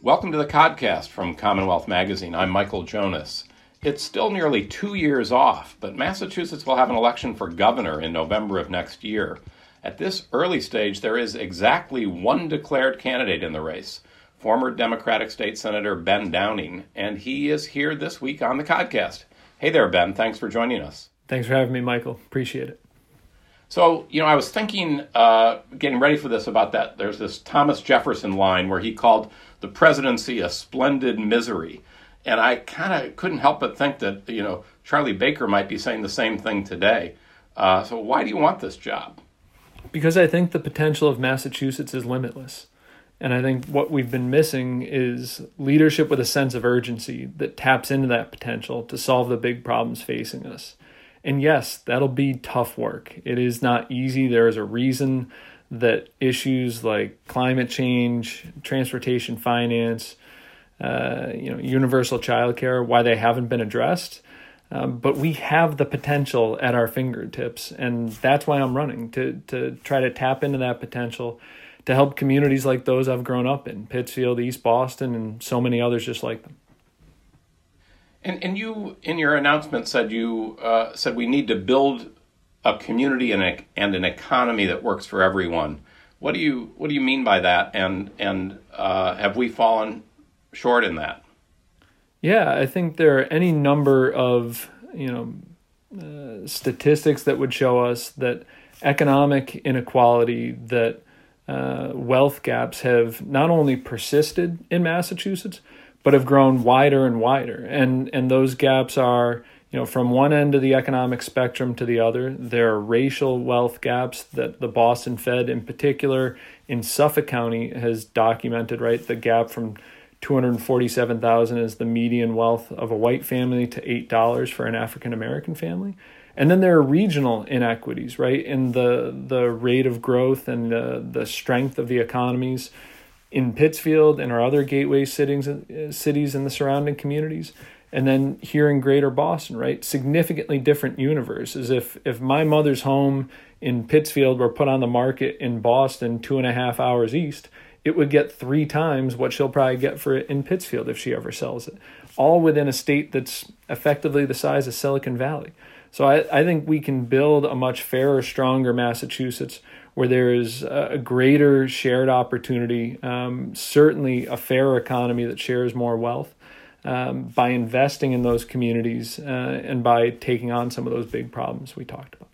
Welcome to the Codcast from Commonwealth Magazine. I'm Michael Jonas. It's still nearly two years off, but Massachusetts will have an election for governor in November of next year. At this early stage, there is exactly one declared candidate in the race former Democratic State Senator Ben Downing, and he is here this week on the Codcast. Hey there, Ben. Thanks for joining us. Thanks for having me, Michael. Appreciate it. So, you know, I was thinking, uh, getting ready for this about that. There's this Thomas Jefferson line where he called the presidency a splendid misery. And I kind of couldn't help but think that, you know, Charlie Baker might be saying the same thing today. Uh, so, why do you want this job? Because I think the potential of Massachusetts is limitless. And I think what we've been missing is leadership with a sense of urgency that taps into that potential to solve the big problems facing us. And yes, that'll be tough work. It is not easy. There is a reason that issues like climate change, transportation finance, uh, you know, universal childcare, why they haven't been addressed. Um, but we have the potential at our fingertips, and that's why I'm running to to try to tap into that potential to help communities like those I've grown up in, Pittsfield, East Boston, and so many others just like them. And and you in your announcement said you uh, said we need to build a community and, a, and an economy that works for everyone. What do you what do you mean by that? And and uh, have we fallen short in that? Yeah, I think there are any number of you know uh, statistics that would show us that economic inequality, that uh, wealth gaps have not only persisted in Massachusetts, but have grown wider and wider. And and those gaps are you know, from one end of the economic spectrum to the other, there are racial wealth gaps that the Boston Fed, in particular, in Suffolk County, has documented. Right, the gap from two hundred forty-seven thousand is the median wealth of a white family to eight dollars for an African American family, and then there are regional inequities, right, in the the rate of growth and the the strength of the economies in Pittsfield and our other gateway cities uh, cities in the surrounding communities and then here in greater boston right? Significantly different universes if if my mother's home in pittsfield were put on the market in boston two and a half hours east it would get three times what she'll probably get for it in pittsfield if she ever sells it. All within a state that's effectively the size of silicon valley. So i, I think we can build a much fairer stronger massachusetts where there is a greater shared opportunity um, certainly a fairer economy that shares more wealth um, by investing in those communities uh, and by taking on some of those big problems we talked about.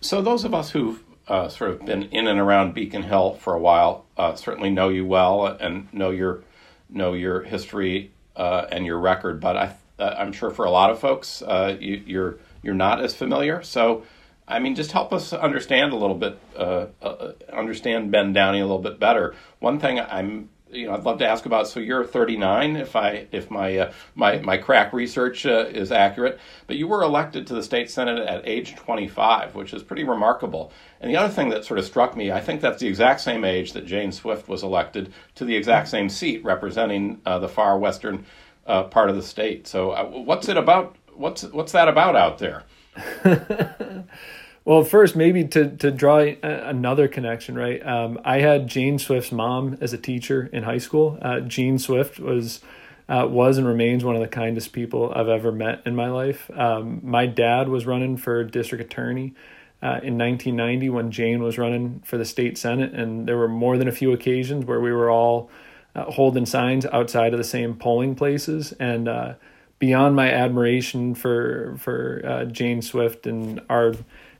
So, those of us who've uh, sort of been in and around Beacon Hill for a while uh, certainly know you well and know your know your history uh, and your record. But I, uh, I'm sure for a lot of folks, uh, you, you're you're not as familiar. So, I mean, just help us understand a little bit, understand Ben Downing a little bit better. One thing I'm you know, I'd love to ask about. So you're 39, if I if my uh, my my crack research uh, is accurate. But you were elected to the state senate at age 25, which is pretty remarkable. And the other thing that sort of struck me, I think that's the exact same age that Jane Swift was elected to the exact same seat, representing uh, the far western uh, part of the state. So uh, what's it about? What's what's that about out there? Well, first, maybe to to draw another connection, right? Um, I had Jane Swift's mom as a teacher in high school. Uh, Jane Swift was uh, was and remains one of the kindest people I've ever met in my life. Um, my dad was running for district attorney uh, in 1990 when Jane was running for the state senate, and there were more than a few occasions where we were all uh, holding signs outside of the same polling places and. Uh, beyond my admiration for for uh, Jane Swift and our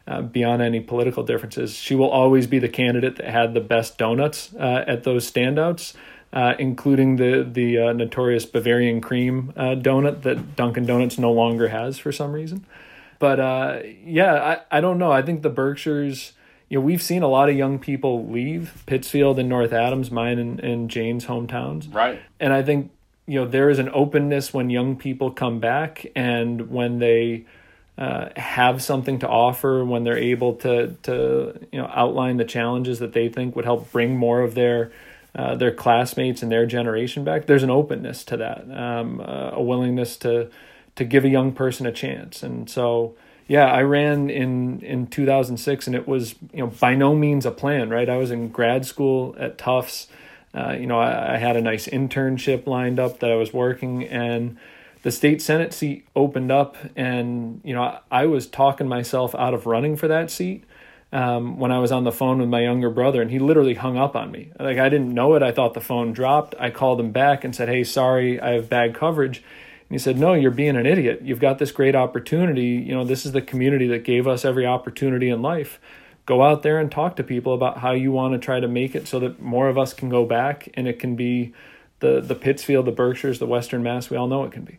uh, beyond any political differences. She will always be the candidate that had the best donuts uh, at those standouts, uh, including the the uh, notorious Bavarian cream uh, donut that Dunkin' Donuts no longer has for some reason. But uh, yeah, I, I don't know. I think the Berkshires. You know, we've seen a lot of young people leave Pittsfield and North Adams, mine and, and Jane's hometowns. Right. And I think you know there is an openness when young people come back and when they uh, have something to offer when they're able to to you know outline the challenges that they think would help bring more of their uh, their classmates and their generation back. There's an openness to that, um, uh, a willingness to to give a young person a chance, and so yeah, I ran in in 2006, and it was you know by no means a plan. Right, I was in grad school at Tufts. Uh, you know, I, I, had a nice internship lined up that I was working, and the state senate seat opened up, and you know, I, was talking myself out of running for that seat. Um, when I was on the phone with my younger brother, and he literally hung up on me. Like I didn't know it. I thought the phone dropped. I called him back and said, "Hey, sorry, I have bad coverage." And he said, "No, you're being an idiot. You've got this great opportunity. You know, this is the community that gave us every opportunity in life." go out there and talk to people about how you want to try to make it so that more of us can go back and it can be the the Pittsfield, the Berkshires, the Western Mass we all know it can be.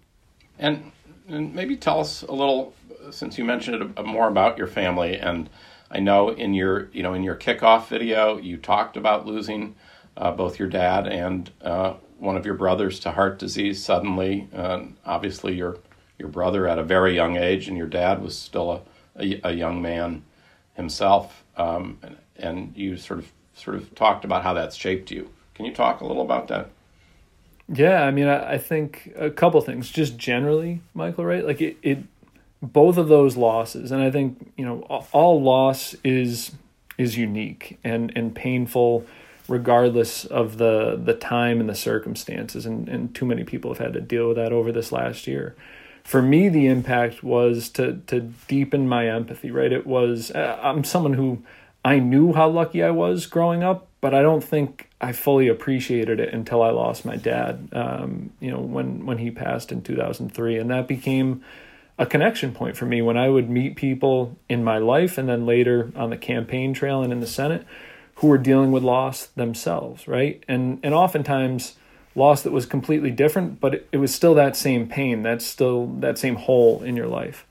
And, and maybe tell us a little, since you mentioned it, more about your family. And I know in your you know in your kickoff video you talked about losing uh, both your dad and uh, one of your brothers to heart disease suddenly. Uh, obviously, your your brother at a very young age, and your dad was still a, a, a young man himself, um, and, and you sort of sort of talked about how that's shaped you. Can you talk a little about that? Yeah, I mean, I, I think a couple things, just generally, Michael, right? Like it, it, both of those losses, and I think you know, all loss is is unique and and painful, regardless of the the time and the circumstances, and and too many people have had to deal with that over this last year for me the impact was to to deepen my empathy right it was uh, i'm someone who i knew how lucky i was growing up but i don't think i fully appreciated it until i lost my dad um, you know when when he passed in 2003 and that became a connection point for me when i would meet people in my life and then later on the campaign trail and in the senate who were dealing with loss themselves right and and oftentimes loss that was completely different, but it, it was still that same pain. That's still that same hole in your life.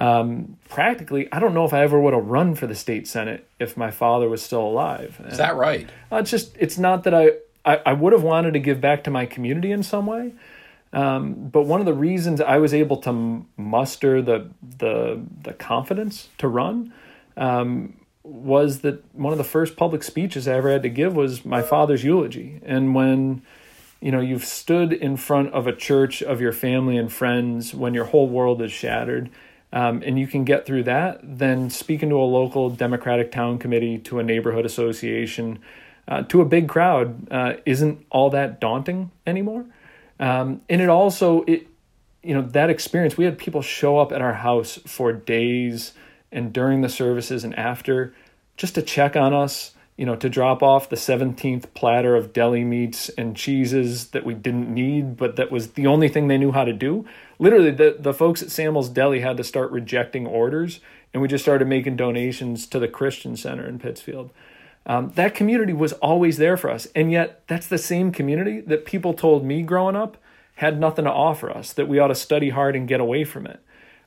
Um, practically, I don't know if I ever would have run for the state senate if my father was still alive. Is that right? Uh, it's just it's not that I, I, I would have wanted to give back to my community in some way. Um, but one of the reasons I was able to muster the the the confidence to run um, was that one of the first public speeches I ever had to give was my father's eulogy, and when you know you've stood in front of a church of your family and friends when your whole world is shattered um, and you can get through that. Then speaking to a local democratic town committee to a neighborhood association uh, to a big crowd uh, isn't all that daunting anymore. Um, and it also it you know that experience we had people show up at our house for days and during the services and after just to check on us you know, to drop off the 17th platter of deli meats and cheeses that we didn't need, but that was the only thing they knew how to do. Literally, the, the folks at Samuel's Deli had to start rejecting orders, and we just started making donations to the Christian Center in Pittsfield. Um, that community was always there for us, and yet that's the same community that people told me growing up had nothing to offer us, that we ought to study hard and get away from it.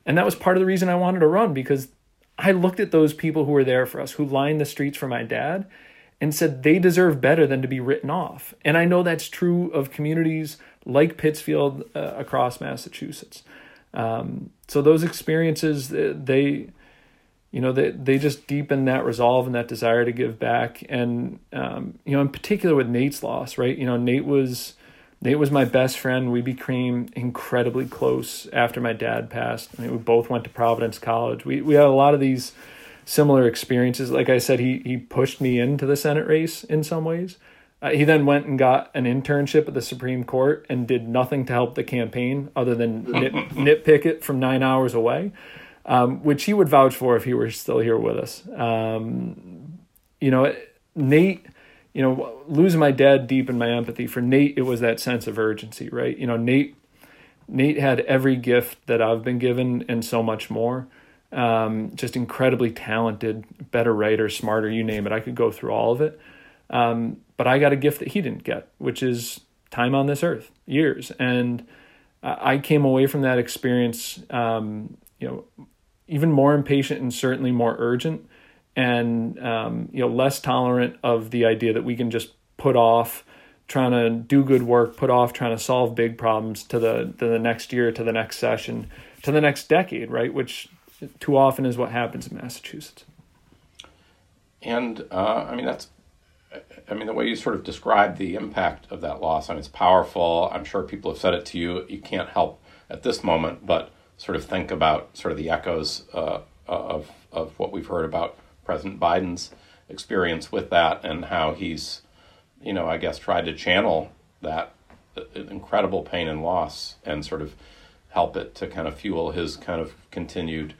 And that was part of the reason I wanted to run because I looked at those people who were there for us, who lined the streets for my dad, and said they deserve better than to be written off. And I know that's true of communities like Pittsfield uh, across Massachusetts. Um, so those experiences, they, you know, they, they just deepen that resolve and that desire to give back. And, um, you know, in particular with Nate's loss, right? You know, Nate was Nate was my best friend. We became incredibly close after my dad passed. I mean, we both went to Providence College. We we had a lot of these similar experiences. Like I said, he he pushed me into the Senate race in some ways. Uh, he then went and got an internship at the Supreme Court and did nothing to help the campaign other than nit, nitpick it from nine hours away, um, which he would vouch for if he were still here with us. Um, you know, Nate you know, losing my dad deepened my empathy. For Nate, it was that sense of urgency, right? You know, Nate Nate had every gift that I've been given and so much more. Um, just incredibly talented, better writer, smarter, you name it. I could go through all of it. Um, but I got a gift that he didn't get, which is time on this earth, years. And I came away from that experience, um, you know, even more impatient and certainly more urgent and um, you know less tolerant of the idea that we can just put off trying to do good work, put off trying to solve big problems to the to the next year, to the next session, to the next decade, right? Which too often is what happens in Massachusetts. And uh, I mean that's, I mean the way you sort of describe the impact of that loss. I mean it's powerful. I'm sure people have said it to you. You can't help at this moment but sort of think about sort of the echoes uh, of of what we've heard about President Biden's experience with that and how he's you know, I guess tried to channel that incredible pain and loss and sort of help it to kind of fuel his kind of continued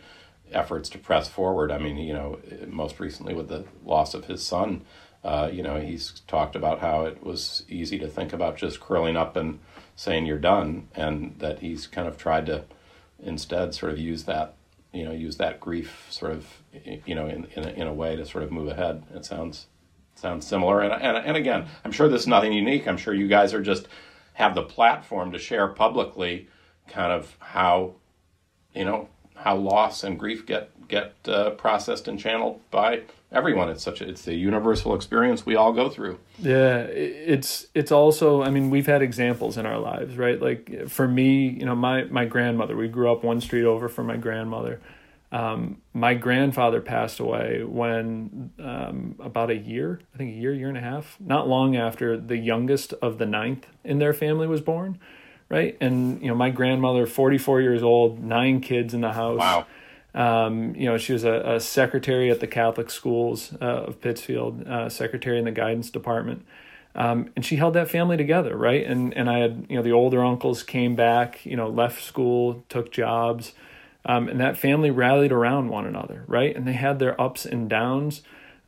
efforts to press forward. I mean, you know, most recently with the loss of his son, uh, you know, he's talked about how it was easy to think about just curling up and saying you're done, and that he's kind of tried to instead sort of use that, you know, use that grief sort of, you know, in in a, in a way to sort of move ahead. It sounds sounds similar, and and and again, I'm sure this is nothing unique. I'm sure you guys are just have the platform to share publicly, kind of how, you know, how loss and grief get get uh, processed and channeled by everyone. It's such a, it's a universal experience we all go through. Yeah, it's it's also. I mean, we've had examples in our lives, right? Like for me, you know, my my grandmother. We grew up one street over from my grandmother. Um, my grandfather passed away when um, about a year, I think a year, year and a half, not long after the youngest of the ninth in their family was born right? And you know, my grandmother, forty four years old, nine kids in the house. Wow. Um, you know, she was a, a, secretary at the Catholic schools uh, of Pittsfield, uh, secretary in the guidance department. Um, and she held that family together, right? And and I had you know the older uncles came back, you know, left school, took jobs, um, and that family rallied around one another, right? And they had their ups and downs,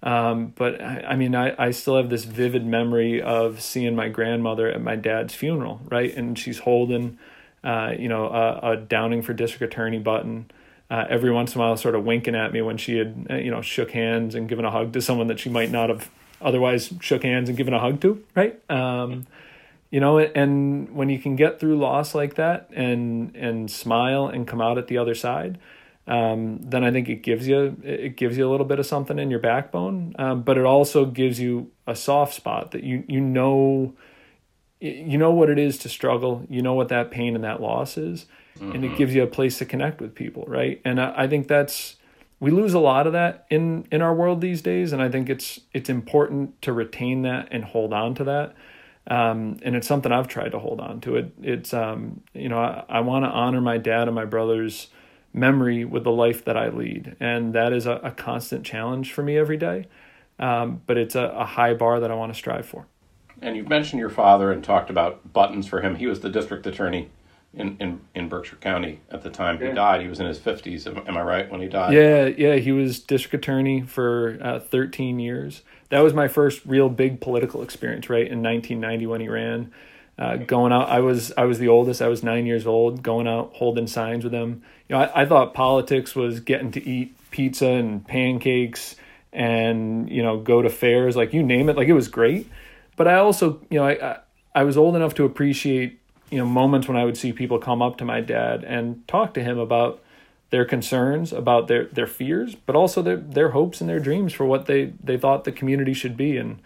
um, but I, I, mean, I, I still have this vivid memory of seeing my grandmother at my dad's funeral, right? And she's holding, uh, you know, a, a, Downing for district attorney button. Uh, every once in a while, sort of winking at me when she had, uh, you know, shook hands and given a hug to someone that she might not have otherwise shook hands and given a hug to, right? Um, you know, and when you can get through loss like that and and smile and come out at the other side, um, then I think it gives you it gives you a little bit of something in your backbone, um, but it also gives you a soft spot that you you know you know what it is to struggle, you know what that pain and that loss is, mm-hmm. and it mm-hmm. gives you a place to connect with people, right? And I, I think that's we lose a lot of that in in our world these days, and I think it's it's important to retain that and hold on to that. Um, and it's something I've tried to hold on to. It it's um, you know I, I want to honor my dad and my brothers memory with the life that I lead. And that is a, a constant challenge for me every day. Um, but it's a, a high bar that I want to strive for. And you've mentioned your father and talked about buttons for him. He was the district attorney in, in, in Berkshire County at the time he died. He was in his 50s, am, am, I right, when he died? Yeah, yeah. He was district attorney for uh, 13 years. That was my first real big political experience, right, in 1990 when he ran. Uh, going out, I was I was the oldest. I was nine years old. Going out holding signs with them. You know, I, I thought politics was getting to eat pizza and pancakes and you know go to fairs, like you name it. Like it was great. But I also, you know, I, I I was old enough to appreciate you know moments when I would see people come up to my dad and talk to him about their concerns, about their their fears, but also their their hopes and their dreams for what they they thought the community should be and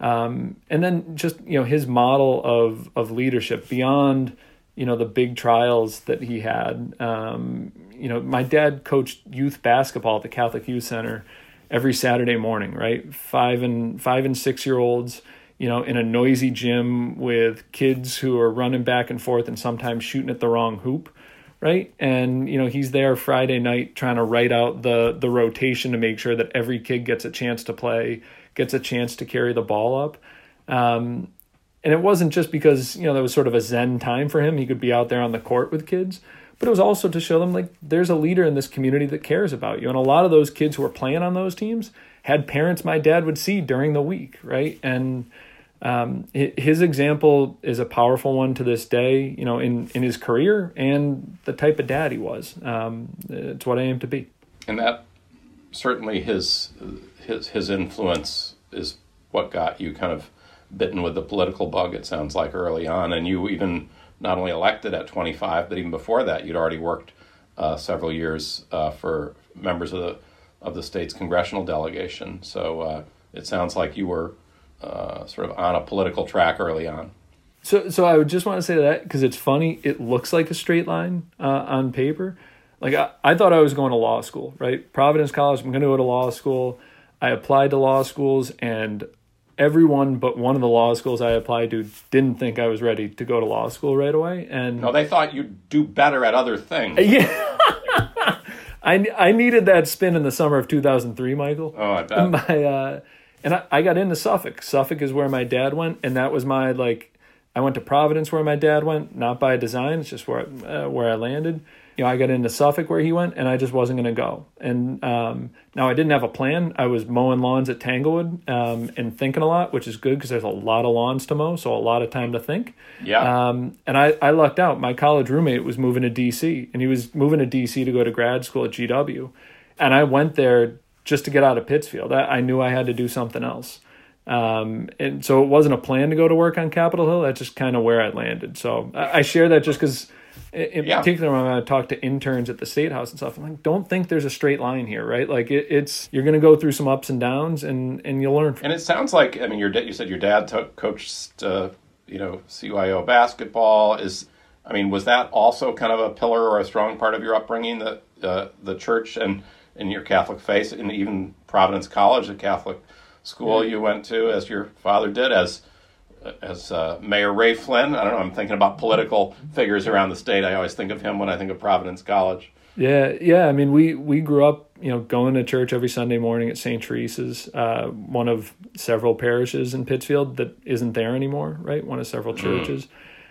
um, and then just you know his model of of leadership beyond you know the big trials that he had. Um, you know, my dad coached youth basketball at the Catholic Youth Center every Saturday morning, right? Five and five and six year olds, you know, in a noisy gym with kids who are running back and forth and sometimes shooting at the wrong hoop, right? And you know, he's there Friday night trying to write out the the rotation to make sure that every kid gets a chance to play gets a chance to carry the ball up. Um, and it wasn't just because, you know, that was sort of a zen time for him. He could be out there on the court with kids, but it was also to show them like there's a leader in this community that cares about you. And a lot of those kids who were playing on those teams had parents my dad would see during the week, right? And um, his example is a powerful one to this day, you know, in, in his career and the type of dad he was. Um, it's what I aim to be. And that certainly his his his influence is what got you kind of bitten with the political bug. It sounds like early on, and you even not only elected at 25, but even before that, you'd already worked uh, several years uh, for members of the of the state's congressional delegation. So uh, it sounds like you were uh, sort of on a political track early on. So, so I would just want to say that because it's funny. It looks like a straight line uh, on paper. Like I, I thought I was going to law school, right? Providence College. I'm going to go to law school. I applied to law schools, and everyone but one of the law schools I applied to didn't think I was ready to go to law school right away. And no, they thought you'd do better at other things. Yeah. I, I needed that spin in the summer of 2003, Michael. Oh, I bet. My, uh, and I, I got into Suffolk. Suffolk is where my dad went, and that was my like. I went to Providence where my dad went, not by design. It's just where uh, where I landed you know, I got into Suffolk where he went, and I just wasn't going to go. And um, now I didn't have a plan. I was mowing lawns at Tanglewood um, and thinking a lot, which is good because there's a lot of lawns to mow, so a lot of time to think. Yeah. Um, and I, I lucked out. My college roommate was moving to DC, and he was moving to DC to go to grad school at GW. And I went there just to get out of Pittsfield. I, I knew I had to do something else. Um, and so it wasn't a plan to go to work on Capitol Hill. That's just kind of where I landed. So I, I share that just because in yeah. particular when I talk to interns at the state house and stuff, I'm like, don't think there's a straight line here, right? Like it, it's you're going to go through some ups and downs, and and you'll learn. and it sounds like I mean, your you said your dad t- coached, uh, you know, CYO basketball. Is I mean, was that also kind of a pillar or a strong part of your upbringing, the uh, the church and in your Catholic faith, and even Providence College, the Catholic school you went to, as your father did, as as uh, Mayor Ray Flynn. I don't know. I'm thinking about political figures around the state. I always think of him when I think of Providence College. Yeah, yeah. I mean, we we grew up, you know, going to church every Sunday morning at St. Teresa's, uh, one of several parishes in Pittsfield that isn't there anymore. Right, one of several mm. churches. Mm.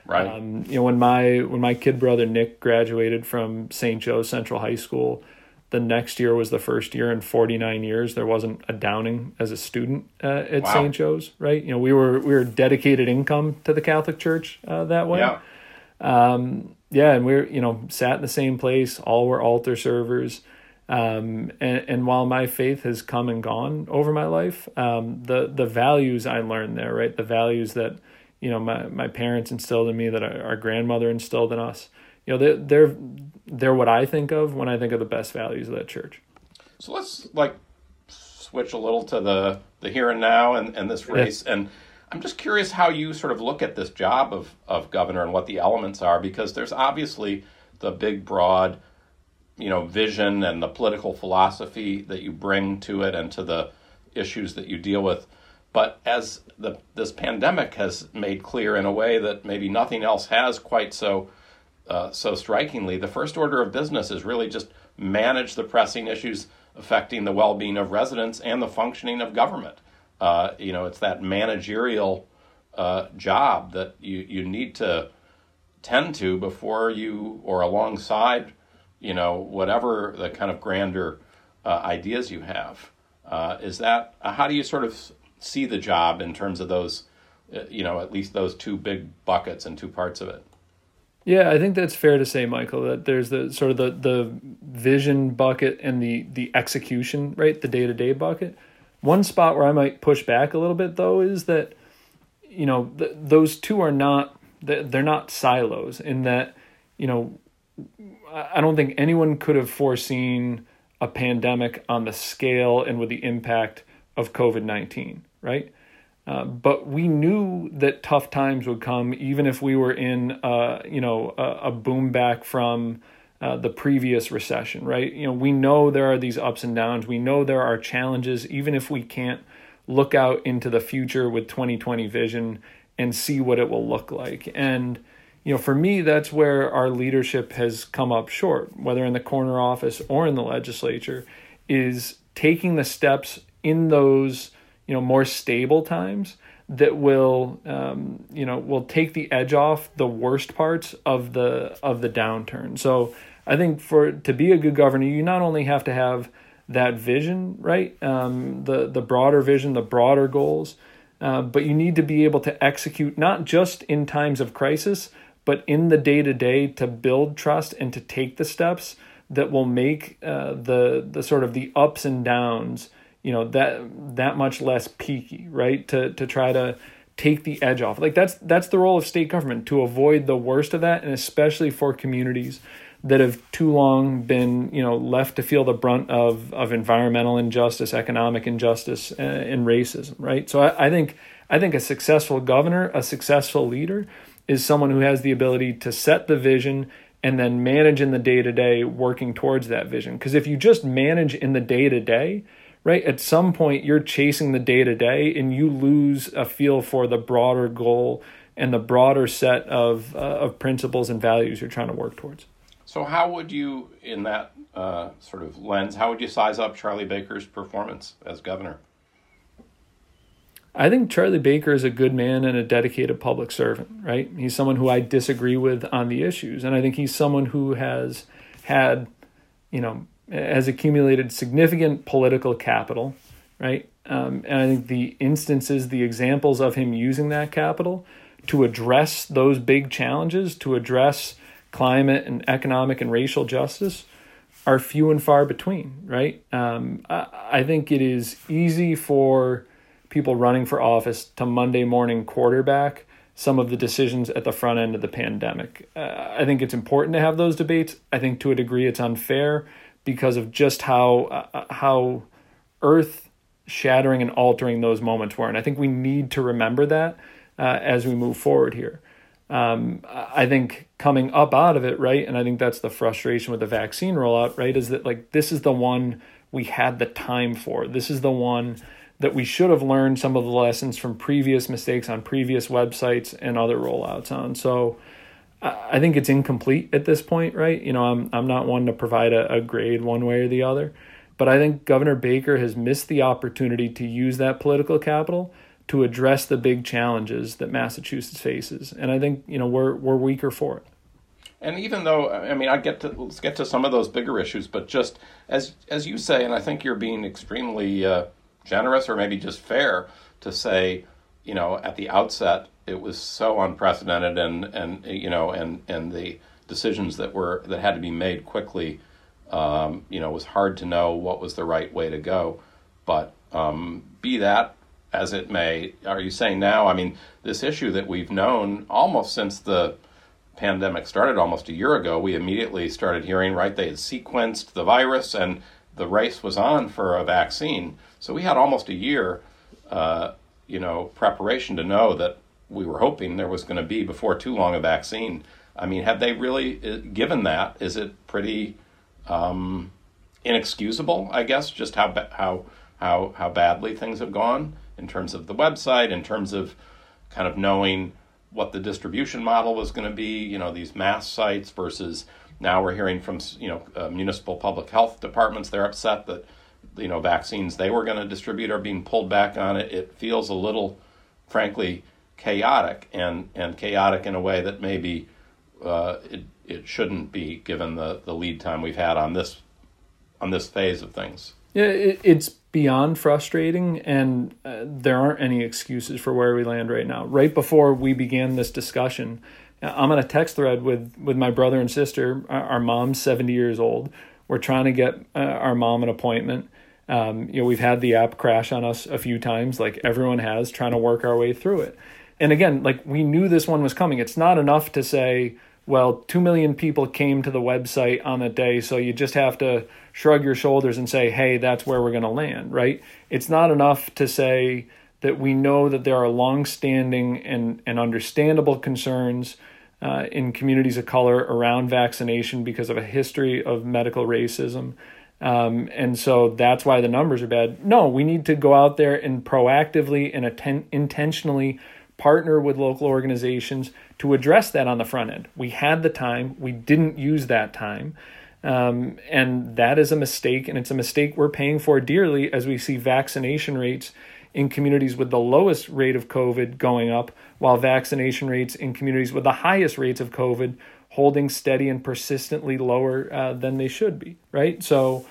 Right. Um, you know, when my when my kid brother Nick graduated from St. Joe Central High School, the next year was the first year in 49 years there wasn't a downing as a student uh, at wow. St. Joe's, right? You know, we were we were dedicated income to the Catholic Church uh, that way. Yeah. Um, yeah, and we are you know sat in the same place. All were altar servers. Um, and, and while my faith has come and gone over my life, um, the the values I learned there, right? The values that you know my my parents instilled in me, that our, our grandmother instilled in us. You know, they're they're they're what I think of when I think of the best values of that church. So let's like switch a little to the the here and now and, and this race. Yeah. And I'm just curious how you sort of look at this job of, of governor and what the elements are, because there's obviously the big broad, you know, vision and the political philosophy that you bring to it and to the issues that you deal with. But as the this pandemic has made clear in a way that maybe nothing else has quite so uh, so strikingly, the first order of business is really just manage the pressing issues affecting the well-being of residents and the functioning of government. Uh, you know, it's that managerial uh, job that you, you need to tend to before you or alongside, you know, whatever the kind of grander uh, ideas you have. Uh, is that how do you sort of see the job in terms of those, you know, at least those two big buckets and two parts of it? Yeah, I think that's fair to say, Michael, that there's the sort of the, the vision bucket and the the execution, right? The day to day bucket. One spot where I might push back a little bit though is that, you know, th- those two are not they're not silos in that, you know, I don't think anyone could have foreseen a pandemic on the scale and with the impact of COVID nineteen, right? Uh, but we knew that tough times would come, even if we were in, uh, you know, a, a, boom back from uh, the previous recession, right? You know, we know there are these ups and downs. We know there are challenges, even if we can't look out into the future with 2020 vision and see what it will look like. And, you know, for me, that's where our leadership has come up short, whether in the corner office or in the legislature, is taking the steps in those you know more stable times that will um, you know will take the edge off the worst parts of the of the downturn. So I think for to be a good governor, you not only have to have that vision, right? Um, the the broader vision, the broader goals, uh, but you need to be able to execute not just in times of crisis, but in the day to day to build trust and to take the steps that will make uh, the the sort of the ups and downs you know that that much less peaky right? To to try to take the edge off. Like that's that's the role of state government to avoid the worst of that and especially for communities that have too long been you know left to feel the brunt of of environmental injustice economic injustice uh, and racism right? So I, I think i think a successful governor a successful leader is someone who has the ability to set the vision and then manage in the day to day working towards that vision. Because if you just manage in the day to day right? At some point, you're chasing the day to day and you lose a feel for the broader goal and the broader set of, uh, of principles and values you're trying to work towards. So, how would you, in that uh, sort of lens, how would you size up Charlie Baker's performance as governor? I think Charlie Baker is a good man and a dedicated public servant, right? He's someone who I disagree with on the issues. And I think he's someone who has had, you know, has accumulated significant political capital, right? Um, and I think the instances, the examples of him using that capital to address those big challenges, to address climate and economic and racial justice, are few and far between, right? Um, I, I think it is easy for people running for office to Monday morning quarterback some of the decisions at the front end of the pandemic. Uh, I think it's important to have those debates. I think to a degree it's unfair because of just how uh, how earth shattering and altering those moments were. And I think we need to remember that uh, as we move forward here. Um, I think coming up out of it, right, and I think that's the frustration with the vaccine rollout, right, is that like this is the one we had the time for. This is the one that we should have learned some of the lessons from previous mistakes on previous websites and other rollouts on. So I think it's incomplete at this point, right? You know, I'm I'm not one to provide a, a grade one way or the other, but I think Governor Baker has missed the opportunity to use that political capital to address the big challenges that Massachusetts faces, and I think you know we're we're weaker for it. And even though I mean, I get to let's get to some of those bigger issues, but just as as you say, and I think you're being extremely uh, generous or maybe just fair to say, you know, at the outset it was so unprecedented and and you know and and the decisions that were that had to be made quickly, um, you know, was hard to know what was the right way to go. But um, be that as it may, are you saying now? I mean, this issue that we've known almost since the pandemic started almost a year ago, we immediately started hearing right they had sequenced the virus and the race was on for a vaccine. So we had almost a year, uh, you know, preparation to know that we were hoping there was going to be before too long a vaccine. I mean, have they really uh, given that? Is it pretty um, inexcusable? I guess just how how how how badly things have gone in terms of the website, in terms of kind of knowing what the distribution model was going to be. You know, these mass sites versus now we're hearing from you know uh, municipal public health departments they're upset that you know vaccines they were going to distribute are being pulled back on it. It feels a little, frankly, chaotic and and chaotic in a way that maybe uh, it it shouldn't be given the the lead time we've had on this on this phase of things. Yeah, it, it's beyond frustrating, and uh, there aren't any excuses for where we land right now. Right before we began this discussion, I'm on a text thread with with my brother and sister. Our, mom's 70 years old. We're trying to get uh, our mom an appointment. Um, you know, we've had the app crash on us a few times, like everyone has, trying to work our way through it. And again, like we knew this one was coming. It's not enough to say, well, 2 million people came to the website on the day, so you just have to shrug your shoulders and say, hey, that's where we're going to land, right? It's not enough to say that we know that there are long-standing and, and understandable concerns uh, in communities of color around vaccination because of a history of medical racism. Um, and so that's why the numbers are bad. No, we need to go out there and proactively and atten- intentionally partner with local organizations to address that on the front end. We had the time, we didn't use that time. Um, and that is a mistake, and it's a mistake we're paying for dearly as we see vaccination rates in communities with the lowest rate of COVID going up, while vaccination rates in communities with the highest rates of COVID holding steady and persistently lower uh, than they should be, right? So,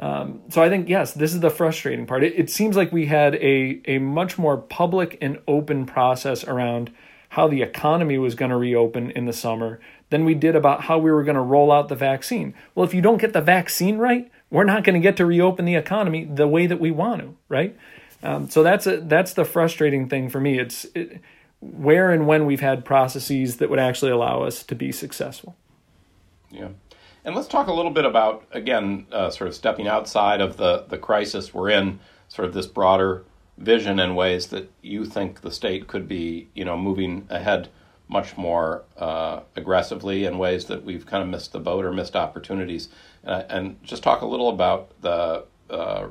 um, so I think yes, this is the frustrating part. It, it seems like we had a a much more public and open process around how the economy was going to reopen in the summer than we did about how we were going to roll out the vaccine. Well, if you don't get the vaccine right, we're not going to get to reopen the economy the way that we want to, right? Um, so that's a, that's the frustrating thing for me. It's it, where and when we've had processes that would actually allow us to be successful. Yeah. And let's talk a little bit about, again, uh, sort of stepping outside of the, the crisis we're in, sort of this broader vision and ways that you think the state could be, you know, moving ahead much more uh, aggressively in ways that we've kind of missed the boat or missed opportunities. Uh, and just talk a little about the uh,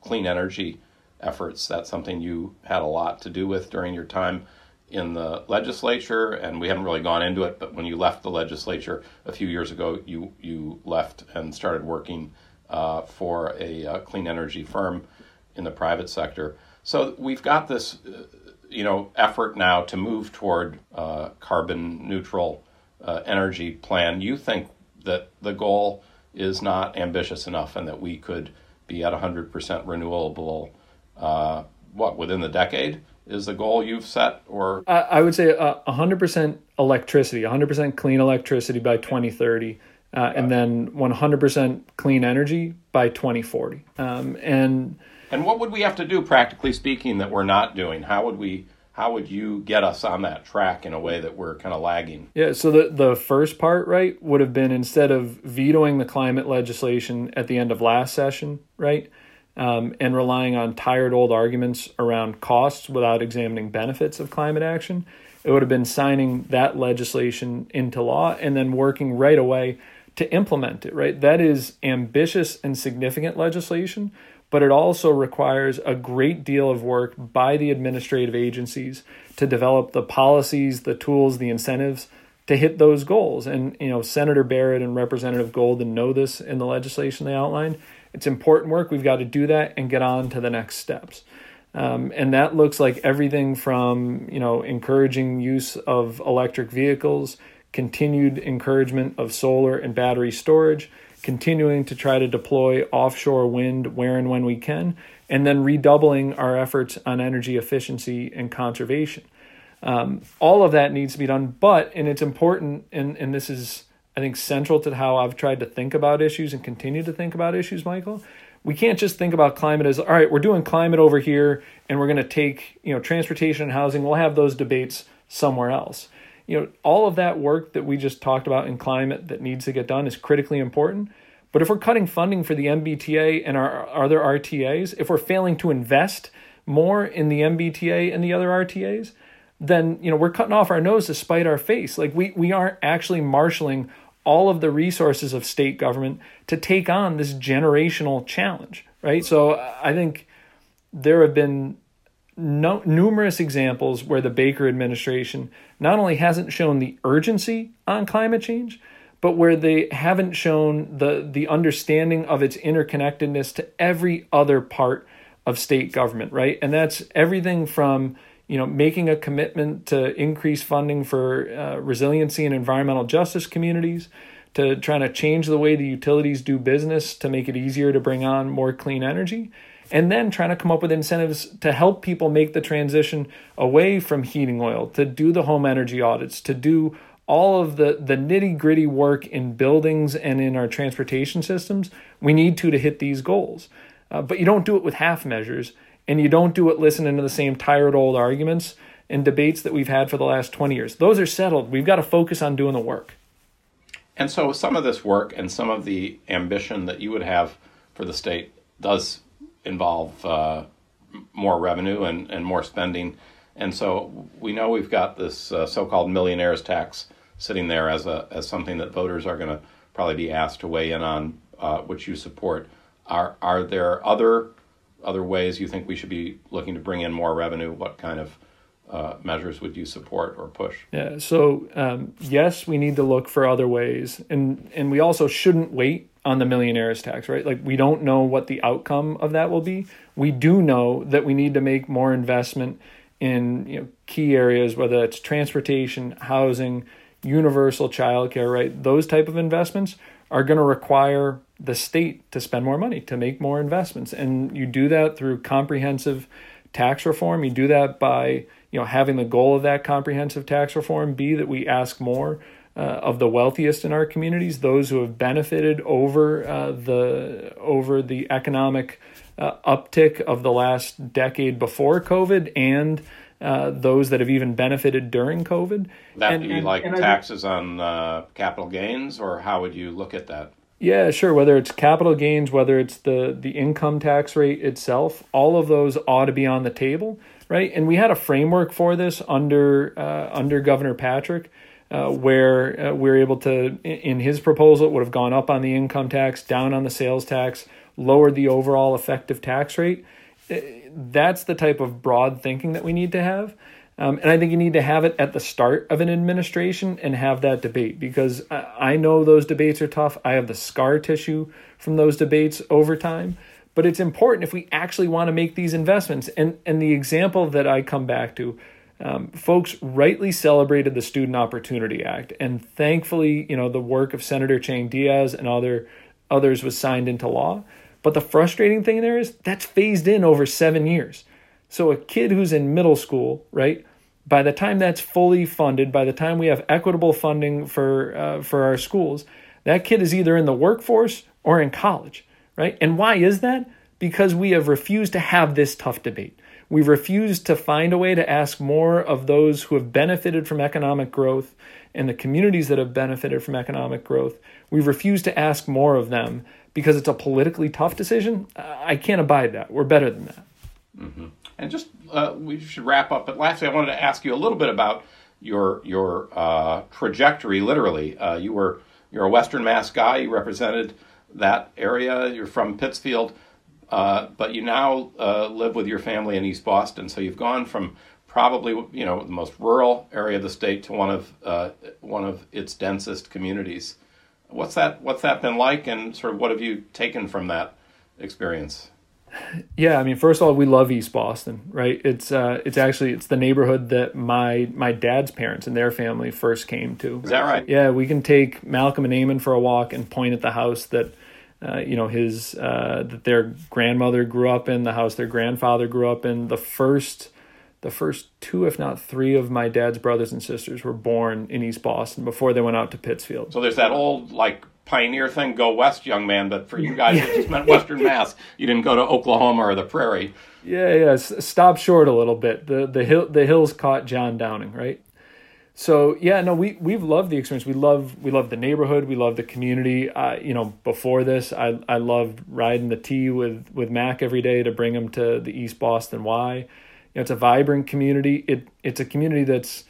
clean energy efforts. That's something you had a lot to do with during your time in the legislature, and we haven't really gone into it. But when you left the legislature a few years ago, you you left and started working uh, for a uh, clean energy firm, in the private sector. So we've got this, uh, you know, effort now to move toward uh, carbon neutral uh, energy plan. You think that the goal is not ambitious enough, and that we could be at 100% renewable, what within the decade? Is the goal you've set or? I would say uh, 100% electricity 100% clean electricity by 2030 uh, and then 100% clean energy by 2040 um, and and what would we have to do practically speaking that we're not doing? How would we how would you get us on that track in a way that we're kind of lagging? Yeah so the the first part right would have been instead of vetoing the climate legislation at the end of last session right um, and relying on tired old arguments around costs without examining benefits of climate action. It would have been signing that legislation into law and then working right away to implement it, right? That is ambitious and significant legislation, but it also requires a great deal of work by the administrative agencies to develop the policies, the tools, the incentives to hit those goals. And, you know, Senator Barrett and Representative Golden know this in the legislation they outlined. It's important work. We've got to do that and get on to the next steps. Um, and that looks like everything from you know encouraging use of electric vehicles, continued encouragement of solar and battery storage, continuing to try to deploy offshore wind where and when we can, and then redoubling our efforts on energy efficiency and conservation. Um, all of that needs to be done, but and it's important, and and this is I think central to how I've tried to think about issues and continue to think about issues, Michael. We can't just think about climate as all right, we're doing climate over here and we're going to take, you know, transportation and housing, we'll have those debates somewhere else. You know, all of that work that we just talked about in climate that needs to get done is critically important. But if we're cutting funding for the MBTA and our other RTAs, if we're failing to invest more in the MBTA and the other RTAs, then you know we're cutting off our nose to spite our face. Like we we aren't actually marshaling all of the resources of state government to take on this generational challenge, right? So I think there have been no, numerous examples where the Baker administration not only hasn't shown the urgency on climate change, but where they haven't shown the the understanding of its interconnectedness to every other part of state government, right? And that's everything from you know, making a commitment to increase funding for uh, resiliency and environmental justice communities, to trying to change the way the utilities do business to make it easier to bring on more clean energy, and then trying to come up with incentives to help people make the transition away from heating oil, to do the home energy audits, to do all of the, the nitty gritty work in buildings and in our transportation systems. We need to to hit these goals. Uh, but you don't do it with half measures and you don't do it listening to the same tired old arguments and debates that we've had for the last 20 years. Those are settled. We've got to focus on doing the work. And so some of this work and some of the ambition that you would have for the state does involve uh, more revenue and, and more spending. And so we know we've got this uh, so-called millionaires tax sitting there as a as something that voters are going to probably be asked to weigh in on, uh, which you support. Are are there other other ways you think we should be looking to bring in more revenue? What kind of uh, measures would you support or push? Yeah, so um, yes, we need to look for other ways, and and we also shouldn't wait on the millionaires tax, right? Like we don't know what the outcome of that will be. We do know that we need to make more investment in you know key areas, whether it's transportation, housing, universal childcare, right? Those type of investments are going to require the state to spend more money to make more investments. And you do that through comprehensive tax reform. You do that by you know having the goal of that comprehensive tax reform be that we ask more uh, of the wealthiest in our communities those who have benefited over uh, the over the economic uh, uptick of the last decade before covid and uh, those that have even benefited during COVID. That and, be and, like and taxes on uh, capital gains, or how would you look at that? Yeah, sure. Whether it's capital gains, whether it's the the income tax rate itself, all of those ought to be on the table, right? And we had a framework for this under uh, under Governor Patrick, uh, where uh, we are able to, in his proposal, it would have gone up on the income tax, down on the sales tax, lowered the overall effective tax rate. That's the type of broad thinking that we need to have. Um, and I think you need to have it at the start of an administration and have that debate because I know those debates are tough. I have the scar tissue from those debates over time. but it's important if we actually want to make these investments. And and the example that I come back to, um, folks rightly celebrated the Student Opportunity Act, and thankfully, you know, the work of Senator Chang Diaz and other others was signed into law. But the frustrating thing there is that's phased in over seven years. So a kid who's in middle school, right? By the time that's fully funded, by the time we have equitable funding for uh, for our schools, that kid is either in the workforce or in college right? And why is that? Because we have refused to have this tough debate. We've refused to find a way to ask more of those who have benefited from economic growth and the communities that have benefited from economic growth. We've refused to ask more of them because it's a politically tough decision. I can't abide that. We're better than that. Mm-hmm. And just uh, we should wrap up. But lastly, I wanted to ask you a little bit about your your uh, trajectory. Literally, uh, you were you're a Western Mass guy. You represented that area. You're from Pittsfield, uh, but you now uh, live with your family in East Boston. So you've gone from probably you know the most rural area of the state to one of uh, one of its densest communities. What's that? What's that been like, and sort of what have you taken from that experience? Yeah, I mean, first of all, we love East Boston, right? It's uh, it's actually it's the neighborhood that my my dad's parents and their family first came to. Is that right? Yeah, we can take Malcolm and Eamon for a walk and point at the house that uh, you know his uh, that their grandmother grew up in, the house their grandfather grew up in. The first, the first two, if not three, of my dad's brothers and sisters were born in East Boston before they went out to Pittsfield. So there's that old like pioneer thing, go west, young man. But for you guys, it just meant Western Mass. You didn't go to Oklahoma or the Prairie. Yeah, yeah. Stop short a little bit. The the hill the hills caught John Downing, right? so yeah no we we've loved the experience we love we love the neighborhood we love the community uh, you know before this i i loved riding the t with with mac every day to bring him to the east boston y know it's a vibrant community. It it's a community that's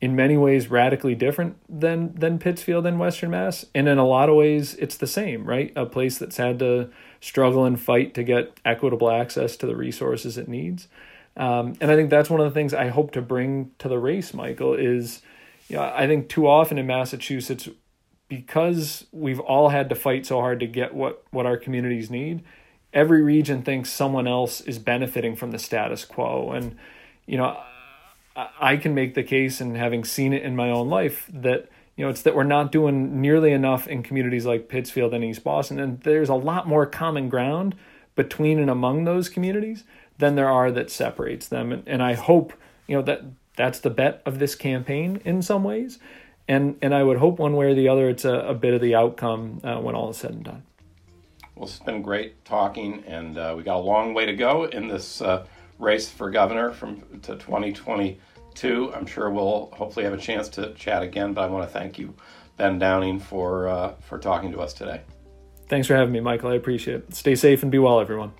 in many ways radically different than than pittsfield and western mass. And in a lot of ways it's the same right? A place that's had to struggle and fight to get equitable access to the resources it needs. Um, and I think that's one of the things I hope to bring to the race, Michael, is you know, I think too often in Massachusetts, because we've all had to fight so hard to get what, what our communities need, every region thinks someone else is benefiting from the status quo. And, you know, I can make the case, and having seen it in my own life, that you know it's that we're not doing nearly enough in communities like Pittsfield and East Boston, and there's a lot more common ground between and among those communities than there are that separates them. And, and I hope, you know, that that's the bet of this campaign in some ways. And, and I would hope one way or the other it's a, a bit of the outcome uh, when all is said and done. Well, it's been great talking, and uh, we got a long way to go in this uh, race for governor from to 2022. I'm sure we'll hopefully have a chance to chat again, but I want to thank you, Ben Downing, for uh, for talking to us today. Thanks for having me, Michael. I appreciate it. Stay safe and be well, everyone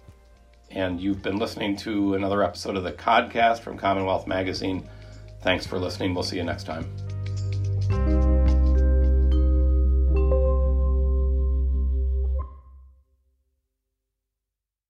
and you've been listening to another episode of the Codcast from Commonwealth Magazine. Thanks for listening. We'll see you next time.